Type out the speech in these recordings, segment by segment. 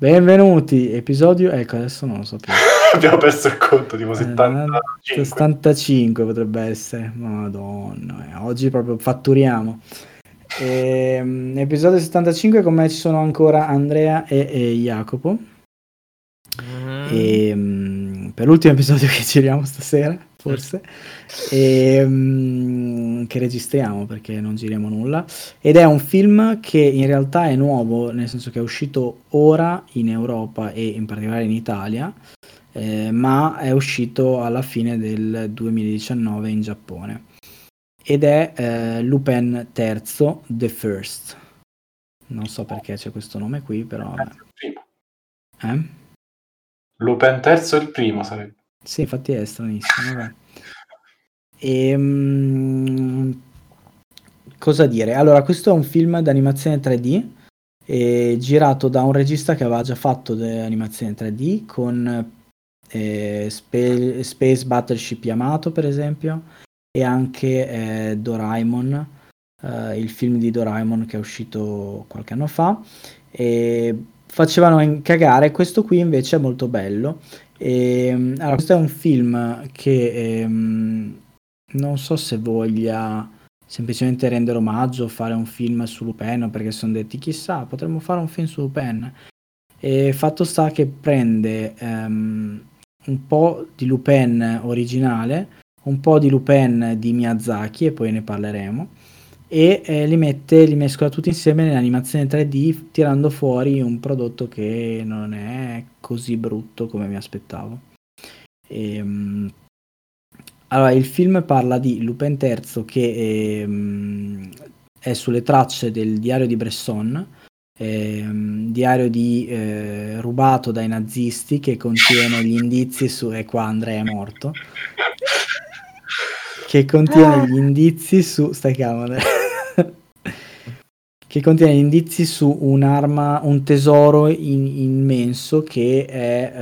Benvenuti, episodio, ecco adesso non lo so più. Abbiamo perso il conto, tipo 75. Eh, 75 potrebbe essere, madonna, eh, oggi proprio fatturiamo. Ehm, episodio 75 con me ci sono ancora Andrea e, e Jacopo. Mm. E, mm, per l'ultimo episodio che giriamo stasera, forse, e, mm, che registriamo perché non giriamo nulla. Ed è un film che in realtà è nuovo, nel senso che è uscito ora in Europa e in particolare in Italia, eh, ma è uscito alla fine del 2019 in Giappone. Ed è eh, Lupin III The First. Non so perché c'è questo nome qui, però... Eh? Lupin terzo è il primo sarebbe. Sì, infatti è stranissimo. Vabbè. Ehm, cosa dire? Allora, questo è un film d'animazione 3D eh, girato da un regista che aveva già fatto animazione 3D con eh, Spe- Space Battleship Yamato, per esempio, e anche eh, Doraemon, eh, il film di Doraemon che è uscito qualche anno fa. E facevano cagare, questo qui invece è molto bello. E, allora, questo è un film che ehm, non so se voglia semplicemente rendere omaggio, fare un film su Lupin, perché sono detti chissà, potremmo fare un film su Lupin. E fatto sta che prende ehm, un po' di Lupin originale, un po' di Lupin di Miyazaki, e poi ne parleremo, e eh, li mette, li mescola tutti insieme nell'animazione 3D, tirando fuori un prodotto che non è così brutto come mi aspettavo. Ehm, allora, il film parla di Lupin III che ehm, è sulle tracce del diario di Bresson, ehm, diario di, eh, rubato dai nazisti che contiene gli indizi su... e qua Andrea è morto. Che contiene gli indizi su... Stai calmo. Che contiene indizi su un'arma, un tesoro in- immenso che è eh,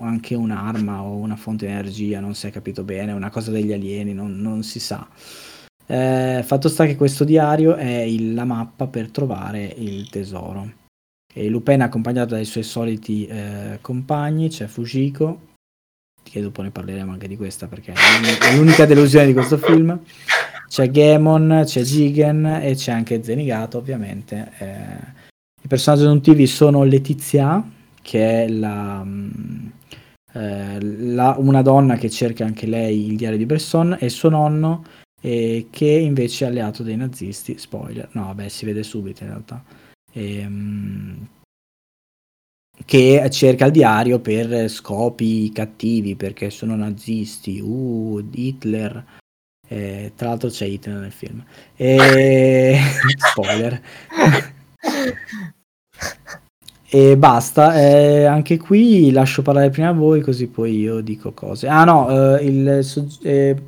anche un'arma o una fonte di energia, non si è capito bene, una cosa degli alieni, non, non si sa. Eh, fatto sta che questo diario è il- la mappa per trovare il tesoro. E Lupin è accompagnato dai suoi soliti eh, compagni, c'è Fujiko, che dopo ne parleremo anche di questa perché è l'unica delusione di questo film. C'è Gemon, c'è Jigen e c'è anche Zenigato, ovviamente. Eh, I personaggi aggiuntivi sono Letizia, che è la, mm, eh, la- una donna che cerca anche lei il diario di Bresson, e suo nonno, eh, che invece è alleato dei nazisti. Spoiler, no, vabbè, si vede subito in realtà. Ehm, che cerca il diario per scopi cattivi perché sono nazisti. Uh, Hitler. Eh, tra l'altro c'è Hitler nel film. E... Spoiler. e basta. eh, anche qui lascio parlare prima voi così poi io dico cose. Ah no, eh, il sogg- eh,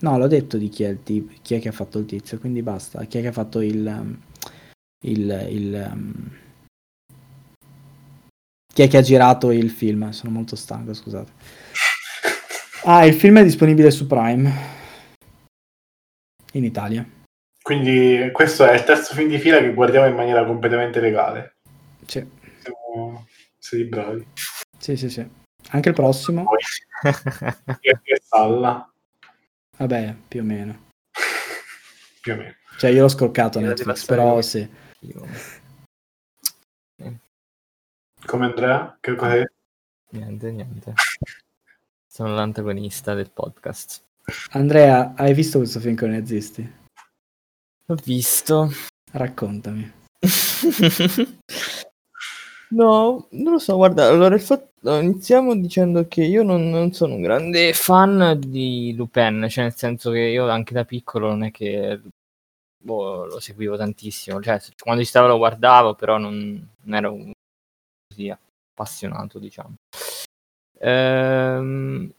no, l'ho detto di chi è il tipo, chi è che ha fatto il tizio, quindi basta. Chi è che ha fatto il um, il, il um, chi è che ha girato il film? Sono molto stanco, scusate. Ah, il film è disponibile su Prime in Italia. Quindi questo è il terzo film di fila che guardiamo in maniera completamente legale. Sì, Siamo siete bravi. sì, sì, sì. Anche il prossimo, che salla, vabbè, più o meno. più o meno. Cioè, io l'ho scoccato di Netflix, però io. sì. Io- Come Andrea? Che cosa è? Niente, niente. Sono l'antagonista del podcast. Andrea, hai visto questo film con i nazisti? L'ho visto. Raccontami. No, non lo so, guarda, allora fatto, iniziamo dicendo che io non, non sono un grande fan di Lupin, cioè nel senso che io anche da piccolo non è che boh, lo seguivo tantissimo, cioè quando ci stavo lo guardavo, però non, non ero così appassionato, diciamo. Ehm,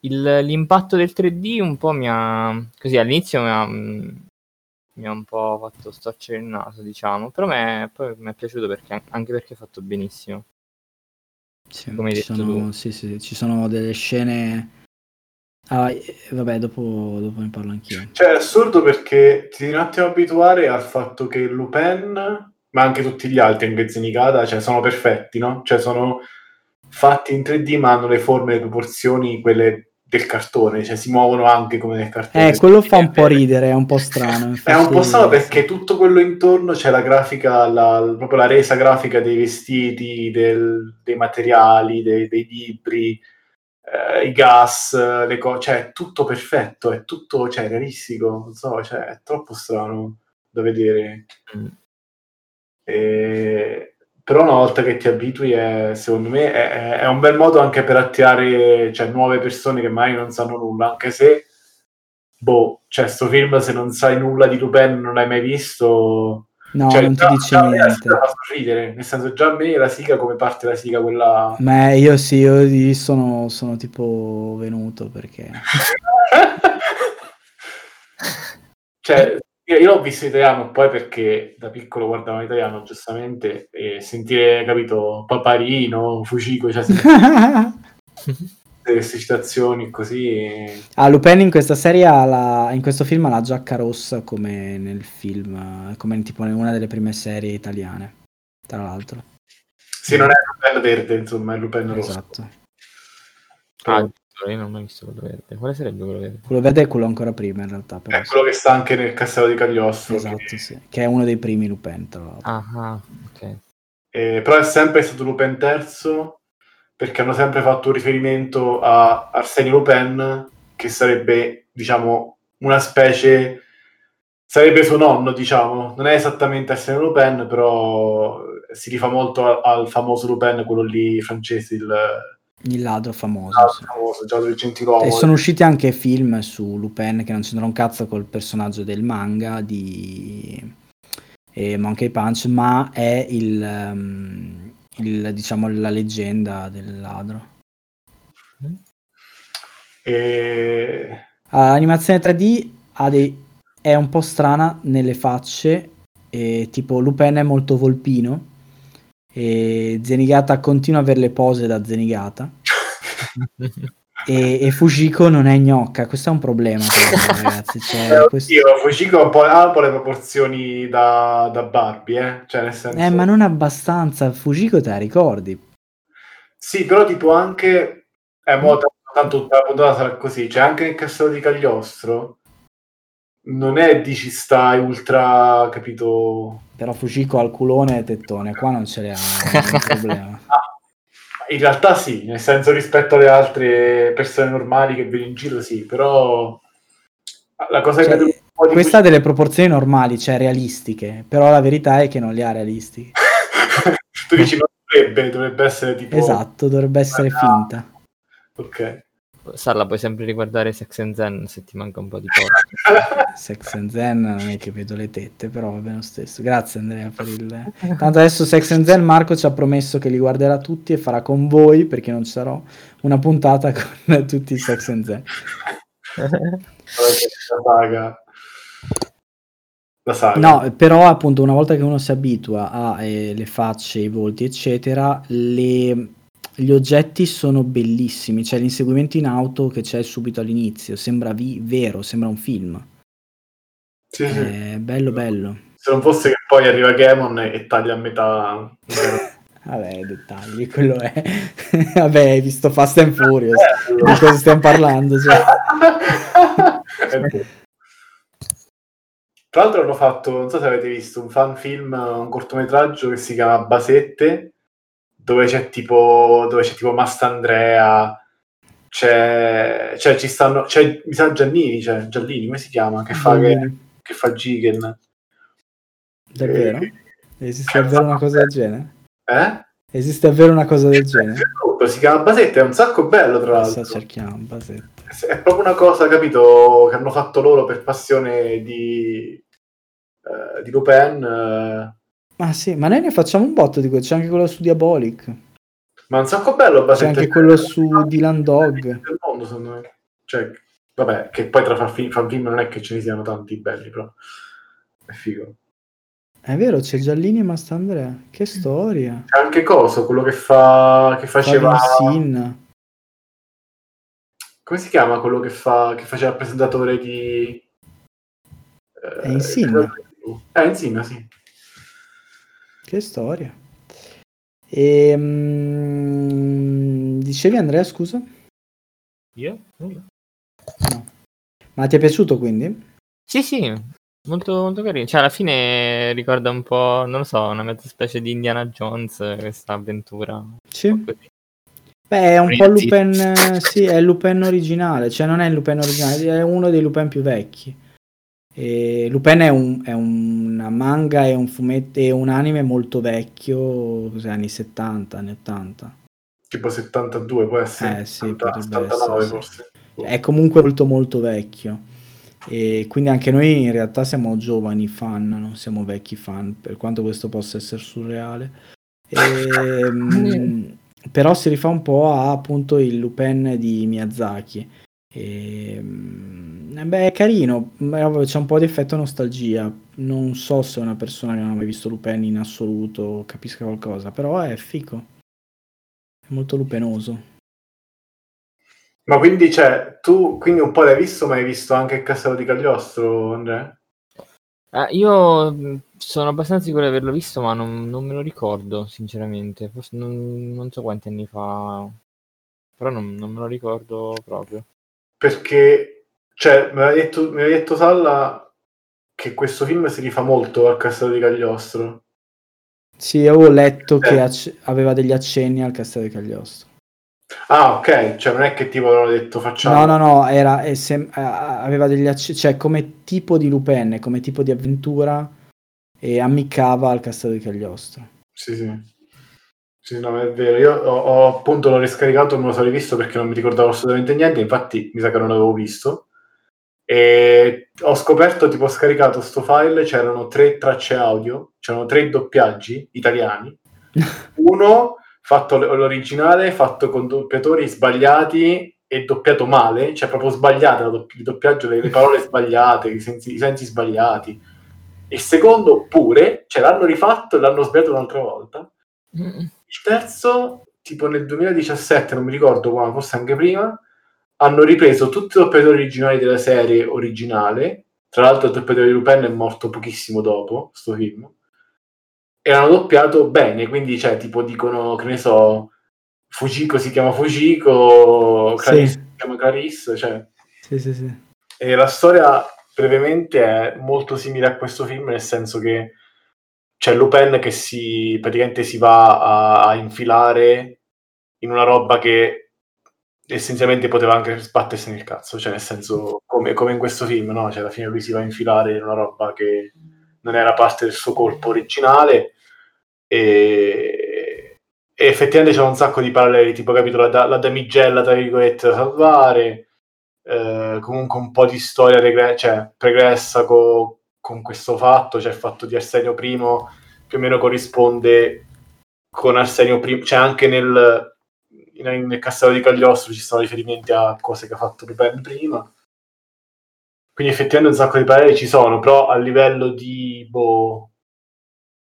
il- l'impatto del 3D un po' mi ha, così all'inizio mi ha, mi ha un po' fatto storcere il naso, diciamo, però me- poi mi è piaciuto perché, anche perché è fatto benissimo. Sì, Come hai detto sono, tu. sì, sì, ci sono delle scene... Ah, vabbè, dopo, dopo ne parlo anch'io. Cioè, è assurdo perché ti devi un attimo abituare al fatto che Lupin ma anche tutti gli altri in Zenicata, cioè sono perfetti, no? Cioè sono fatti in 3D ma hanno le forme e le proporzioni quelle del cartone, cioè si muovono anche come nel cartone. Eh, quello fa un po' ridere, è un po' strano. È un po' strano perché tutto quello intorno c'è la grafica, la, proprio la resa grafica dei vestiti, del, dei materiali, dei, dei libri, eh, i gas, le cose, cioè è tutto perfetto, è tutto cioè, realistico, non so, cioè, è troppo strano da vedere. Mm. E però una volta che ti abitui, è, secondo me, è, è, un bel modo anche per attirare cioè, nuove persone che mai non sanno nulla, anche se, boh, cioè, sto film, se non sai nulla di Lupin, non l'hai mai visto... No, cioè, non ti dice niente. fa ridere, nel senso, già a me la siga, come parte la siga, quella... Ma io sì, io sono, sono tipo venuto perché... cioè, io l'ho visto in italiano poi perché da piccolo guardavo in italiano giustamente e sentire, capito, Paparino, Fucico, cioè queste citazioni così. Ah, Lupin in questa serie ha la, in questo film ha la giacca rossa come nel film, come tipo in una delle prime serie italiane, tra l'altro. Sì, non è Lupin verde, insomma, è Lupin rosso. Esatto. Ah, io non ho mai visto quello verde. Quale sarebbe quello verde? Quello verde è quello ancora prima, in realtà. Però, è quello che sta anche nel castello di Cagliostro. Esatto, che... sì. Che è uno dei primi Lupin, tra l'altro. Ah, ah ok. Eh, però è sempre stato Lupin terzo, perché hanno sempre fatto un riferimento a Arsenio Lupin, che sarebbe, diciamo, una specie... Sarebbe suo nonno, diciamo. Non è esattamente Arsenio Lupin, però si rifà molto al, al famoso Lupin, quello lì francese, il il ladro famoso. Il sì. famoso, già del gentiluomo. E sono usciti anche film su Lupin che non c'entrano un cazzo col personaggio del manga di eh, Monkey Punch, ma è il, um, il, diciamo la leggenda del ladro. E... L'animazione 3D ha dei, è un po' strana nelle facce, e, tipo Lupin è molto volpino e Zenigata continua a avere le pose da Zenigata. E, e, Fujiko non è gnocca questo è un problema me, ragazzi cioè, eh, questo... Io, Fujiko ha un, po', ha un po' le proporzioni da, da Barbie eh? Cioè, nel senso... eh ma non abbastanza. Fujiko te la ricordi? Sì però tipo anche è eh, molto tanto tutta la puntata sarà così cioè anche nel castello di Cagliostro non è dici stai ultra capito però Fujiko al culone e tettone, qua non ce l'ha un problema. In realtà sì, nel senso rispetto alle altre persone normali che vedi in giro sì, però la cosa cioè, che... Questa ha delle proporzioni normali, cioè realistiche, però la verità è che non le ha realistiche. tu dici non dovrebbe, dovrebbe essere tipo... Esatto, dovrebbe essere finta. Ok. Sarla, puoi sempre riguardare Sex and Zen se ti manca un po' di porco. Sex and Zen non è che vedo le tette, però va bene lo stesso. Grazie Andrea per il... Tanto adesso Sex and Zen Marco ci ha promesso che li guarderà tutti e farà con voi, perché non ci sarò, una puntata con tutti i Sex and Zen. La saga. No, però appunto una volta che uno si abitua alle eh, facce, i volti, eccetera, le gli oggetti sono bellissimi, c'è l'inseguimento in auto che c'è subito all'inizio, sembra vi- vero, sembra un film. Sì, è sì. bello bello. Se non fosse che poi arriva Gamon e taglia a metà. Vabbè, dettagli, quello è. Vabbè, hai visto Fast and Furious. Di cosa stiamo parlando? Cioè. Tra l'altro hanno fatto, non so se avete visto, un fan film, un cortometraggio che si chiama Basette, dove c'è tipo, dove c'è tipo Mastandrea, c'è, c'è, ci stanno, c'è, mi sa Giannini, cioè, Giallini, come si chiama, che fa, che, che fa Gigen. Davvero? E, Esiste davvero una cosa del genere? Eh? Esiste davvero una cosa del genere? Si chiama Basette, è un sacco bello tra l'altro. Adesso cerchiamo Basette. È proprio una cosa, capito, che hanno fatto loro per passione di, eh, di Lupin. Eh, ma sì, ma noi ne facciamo un botto di quello. C'è anche quello su Diabolic. Ma un sacco bello. C'è anche quello su Dylan Dog. Del mondo, secondo me. Cioè, vabbè, che poi tra fan film non è che ce ne siano tanti belli, però è figo. È vero, c'è Giallini e Mastandrea. Che storia. C'è anche Coso, quello che fa che faceva Sin. Come si chiama quello che fa che faceva il presentatore di È in Sin. Eh, in Sin, sì. Che storia. E, mm, dicevi Andrea, scusa? Io? No. Ma ti è piaciuto quindi? Sì, sì, molto, molto carino. Cioè, alla fine ricorda un po', non lo so, una mezza specie di Indiana Jones, questa avventura. Sì. Po'. Beh, è un po' Ragazzi. Lupin, sì, è il Lupin originale, cioè non è il Lupin originale, è uno dei Lupin più vecchi. E Lupin è, un, è una manga e un fumetto e un anime molto vecchio, cos'è, anni 70, anni 80. Tipo 72 può essere? Eh, sì, 70, potrebbe 79 essere, forse. È comunque molto molto vecchio. E quindi anche noi in realtà siamo giovani fan, non siamo vecchi fan, per quanto questo possa essere surreale. Ehm, però si rifà un po' a appunto il Lupin di Miyazaki. Ehm, eh beh, è carino, ma c'è un po' di effetto nostalgia. Non so se una persona che non ha mai visto Lupin in assoluto capisca qualcosa, però è fico. È molto lupenoso. Ma quindi, cioè, tu quindi un po' l'hai visto, ma hai visto anche il Castello di Cagliostro, Andrea? Ah, io mh, sono abbastanza sicuro di averlo visto, ma non, non me lo ricordo, sinceramente. Forse non, non so quanti anni fa, però non, non me lo ricordo proprio. Perché, cioè, mi aveva detto, mi detto Salla che questo film si rifà molto al Castello di Cagliostro. Sì, avevo letto che Eh. acc- aveva degli accenni al Castello di Cagliostro. Ah, ok, cioè non è che tipo avevano detto facciamo... No, no, no, era, sem- aveva degli accenni, cioè come tipo di Lupin, come tipo di avventura e ammiccava al Castello di Cagliostro. Sì, sì. Sì, no, è vero. Io ho, ho appunto l'ho riscaricato me lo sono rivisto perché non mi ricordavo assolutamente niente, infatti mi sa che non l'avevo visto. E ho scoperto, tipo, ho scaricato sto file, c'erano tre tracce audio, c'erano tre doppiaggi italiani. Uno fatto l- l'originale, fatto con doppiatori sbagliati e doppiato male, cioè proprio dopp- il doppiaggio, le, le parole sbagliate, i sensi, i sensi sbagliati. Il secondo pure, cioè l'hanno rifatto e l'hanno sbagliato un'altra volta. Il terzo, tipo nel 2017, non mi ricordo quando, forse anche prima, hanno ripreso tutti i doppiatori originali della serie originale. Tra l'altro il doppiatore di Lupin è morto pochissimo dopo sto film. E l'hanno doppiato bene, quindi cioè, tipo dicono, che ne so, Fujiko si chiama Fujiko, Sì. Clarice si chiama Clarice, cioè... Sì, sì, sì. E la storia brevemente è molto simile a questo film, nel senso che c'è Lupin che si praticamente si va a, a infilare in una roba che essenzialmente poteva anche sbattersi nel cazzo, cioè nel senso come, come in questo film, no? Cioè alla fine lui si va a infilare in una roba che non era parte del suo colpo originale e, e effettivamente c'è un sacco di paralleli, tipo capito la, da- la damigella tra virgolette da salvare, eh, comunque un po' di storia regre- cioè, pregressa co- con questo fatto, cioè il fatto di Arsenio I più o meno corrisponde con Arsenio I, cioè anche nel, nel Castello di Cagliostro ci sono riferimenti a cose che ha fatto Lupin prima. Quindi effettivamente un sacco di paralleli ci sono, però a livello di, boh,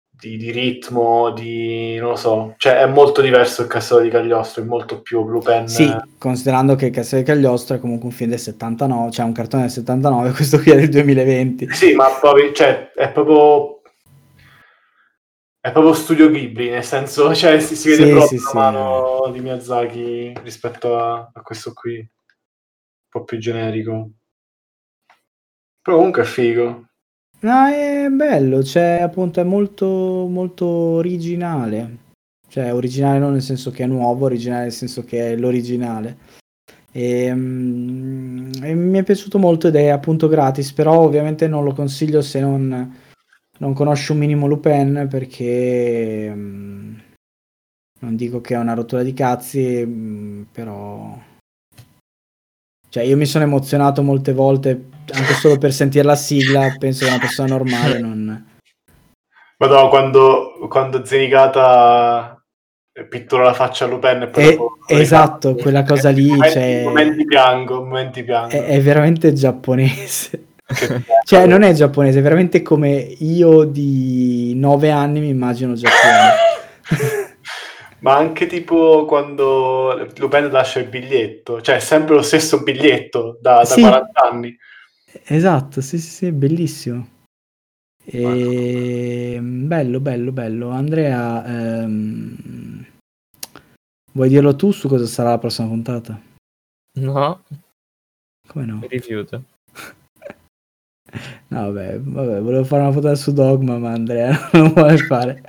di, di ritmo, di non lo so, cioè è molto diverso il Castello di Cagliostro, è molto più Lupin. Sì, considerando che il Castello di Cagliostro è comunque un film del 79, cioè un cartone del 79, questo qui è del 2020. Sì, ma proprio, cioè, è proprio è proprio studio Ghibli, nel senso, cioè, si, si vede Sì, proprio sì, la sì. mano di Miyazaki rispetto a, a questo qui, un po' più generico. Però comunque è figo. No, è bello, cioè appunto è molto, molto originale. Cioè originale non nel senso che è nuovo, originale nel senso che è l'originale. E, mm, e mi è piaciuto molto ed è appunto gratis, però ovviamente non lo consiglio se non, non conosci un minimo Lupin perché mm, non dico che è una rottura di cazzi, mm, però... Cioè io mi sono emozionato molte volte anche solo per sentire la sigla, penso che una persona normale non... Madonna, quando, quando Zenigata pittura la faccia a Lupin e poi Eh, dopo- esatto, quella cosa lì, momenti, cioè- momenti piango, momenti piango. È, è veramente giapponese. Cioè non è giapponese, è veramente come io di 9 anni mi immagino Giappone. Ma anche tipo quando Lupin lascia il biglietto, cioè è sempre lo stesso biglietto da, da Sì. 40 anni. Esatto, sì, sì, sì, bellissimo. E... Bello, bello, bello. Andrea, ehm, vuoi dirlo tu su cosa sarà la prossima puntata? No, Come no? mi rifiuto. No, vabbè, vabbè, volevo fare una puntata su Dogma, ma Andrea non vuole fare.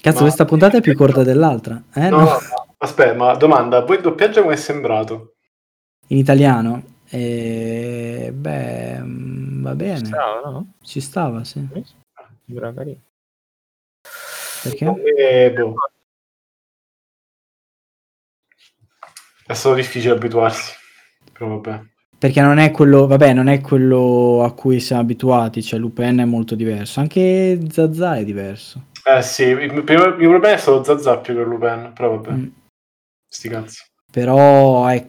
Cazzo, Ma- questa puntata è più corta dell'altra. Eh, No, no? no. Aspetta, ma domanda, voi il doppiaggio come è sembrato? In italiano? Eh, beh, mm, va bene. Ci stava, no? Ci stava, sì. Sembra carino. Perché? Eh, boh. È stato difficile abituarsi. Però vabbè. Perché non è quello, vabbè, non è quello a cui siamo abituati, cioè Lupin è molto diverso, anche Zazà è diverso. Eh sì, il mio, il mio problema è stato Zazà più che Lupin, però vabbè, Mm. sti cazzi. Però è-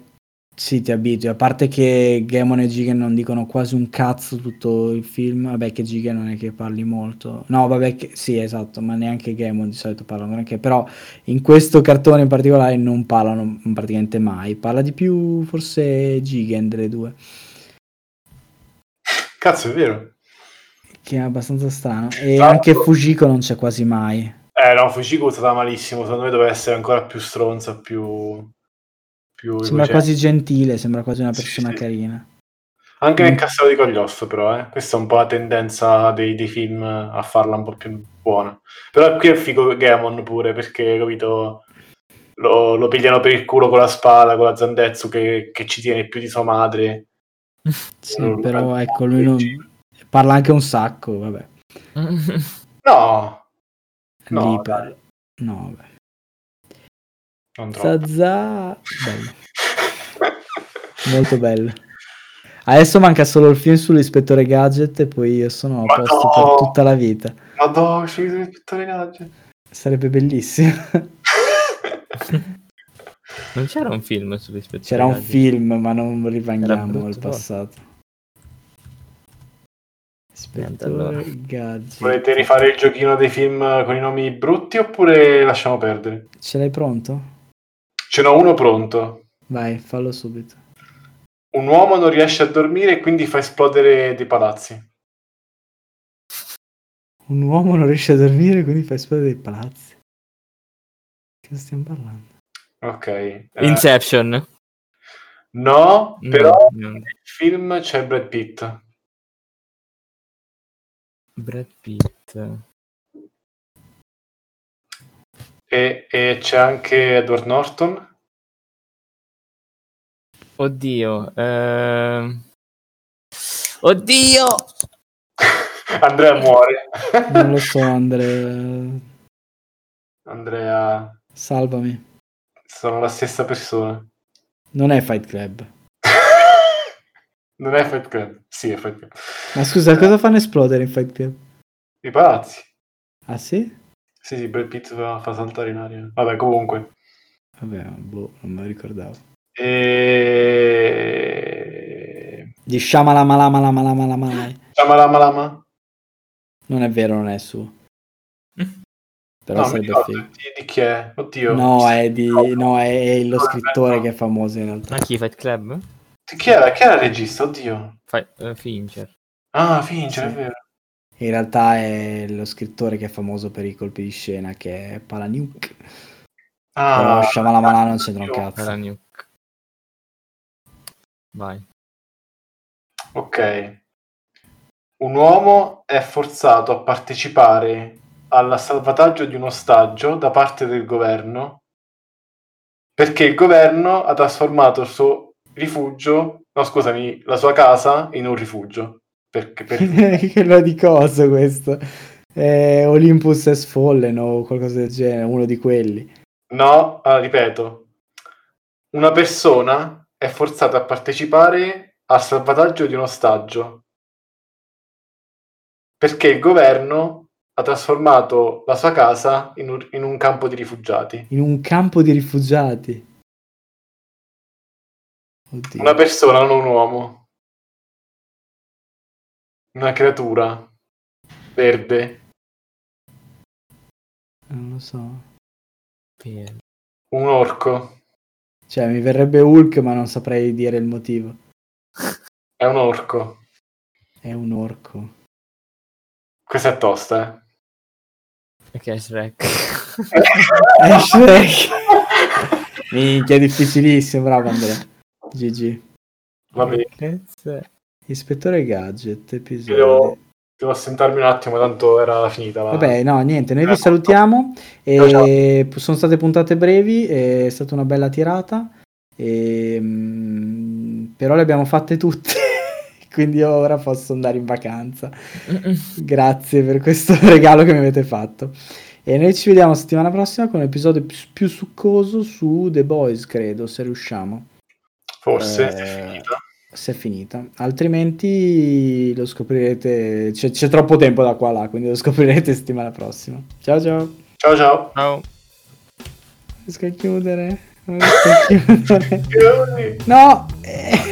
sì, ti abitui, a parte che Gamon e Gigan non dicono quasi un cazzo tutto il film, vabbè che Gigan non è che parli molto, no vabbè che sì esatto, ma neanche Gamon di solito parlano granché, però in questo cartone in particolare non parlano praticamente mai, parla di più forse Gigan delle due, Cazzo, è vero. che è abbastanza strano, e Tra anche Fujiko non c'è quasi mai. Eh no, Fujiko è stata malissimo, secondo me doveva essere ancora più stronza, più... più Sembra egocentrica. quasi gentile, sembra quasi una Sì, persona sì. carina. Anche nel Mm. castello di Cogliostro, però, eh. Questa è un po' la tendenza dei, dei film a farla un po' più buona. Però qui è figo Gamon pure, perché, capito, lo, lo pigliano per il culo con la spada, con la Zandezzu che, che ci tiene più di sua madre. Sì, Non- però ecco, lui non... parla anche un sacco, vabbè. No, No, No, vabbè. Non troppo. Zazà, bello, molto bello. Adesso manca solo il film sull'ispettore Gadget e poi io sono a posto no! per tutta la vita. Madonna, ci sono ispettore gadget. Sarebbe bellissimo. Non c'era un film sull'ispettore C'era un Gadget? film, ma non brutto, al passato. Allora. Gadget. Volete rifare il giochino dei film con i nomi brutti oppure lasciamo perdere? Ce l'hai pronto? Ce n'ho uno pronto. Vai, fallo subito. Un uomo non riesce a dormire e quindi fa esplodere dei palazzi. Un uomo non riesce a dormire, quindi fa esplodere dei palazzi. Che stiamo parlando? Ok. eh, Inception. no, No, però no. nel film c'è Brad Pitt. Brad Pitt. E, e c'è anche Edward Norton. Oddio. ehm. Oddio! Andrea muore. Non lo so, Andrea. Andrea, Salvami. sono la stessa persona. Non è Fight Club. Non è Fight Club. Sì, è Fight Club. Ma scusa, cosa fanno esplodere in Fight Club? I palazzi. Ah sì? Sì, sì, Brad Pitt fa, fa saltare in aria. Vabbè, comunque. Vabbè, boh, non me lo ricordavo. E... Di Shamalama Lama Lama Lama Lama Lama. Shamalama Lama? Non è vero, non è suo. Però No, sarebbe figo. di, di chi è? Oddio. No, è, di, no, è, è lo scrittore che è famoso in realtà. Ma chi? Fight Club? Di Chi era? Chi era il regista? Oddio. Fight, eh, Fincher. Ah, Fincher, Sì. è vero. In realtà è lo scrittore che è famoso per i colpi di scena, che è Palaniuk. Però Ah, Shamalama non c'entra un cazzo. Nuke. Vai. Ok. Un uomo è forzato a partecipare al salvataggio di un ostaggio da parte del governo perché il governo ha trasformato il suo rifugio, no scusami, la sua casa in un rifugio. Perché, per- che lo di cosa questo? È Olympus has Fallen o qualcosa del genere, uno di quelli. No, ah, ripeto, una persona è forzata a partecipare al salvataggio di un ostaggio perché il governo ha trasformato la sua casa in un, in un campo di rifugiati. In un campo di rifugiati. Oddio. Una persona, non un uomo. Una creatura verde, Non lo so. Per- un orco. Cioè, mi verrebbe Hulk, ma non saprei dire il motivo. È un orco. È un orco. Questa è tosta, eh. Perché è Shrek. È Shrek. Minchia, è difficilissimo, bravo Andrea. GG. Vabbè, Cazzo è? Ispettore Gadget, episodio. devo, devo assentarmi un attimo, tanto era finita la... Vabbè, no, niente, noi vi salutiamo. E sono state puntate brevi, è stata una bella tirata. E, mm, però le abbiamo fatte tutte. Quindi ora posso andare in vacanza. Grazie per questo regalo che mi avete fatto. E noi ci vediamo settimana prossima con un episodio più, più succoso su The Boys, credo, se riusciamo. Forse Eh, è finita. Se è finita. Altrimenti lo scoprirete. C'è, c'è troppo tempo da qua a là, quindi lo scoprirete settimana prossima. Ciao ciao. Ciao ciao. Ciao. Riesco a chiudere? Non riesco a chiudere. No! Eh.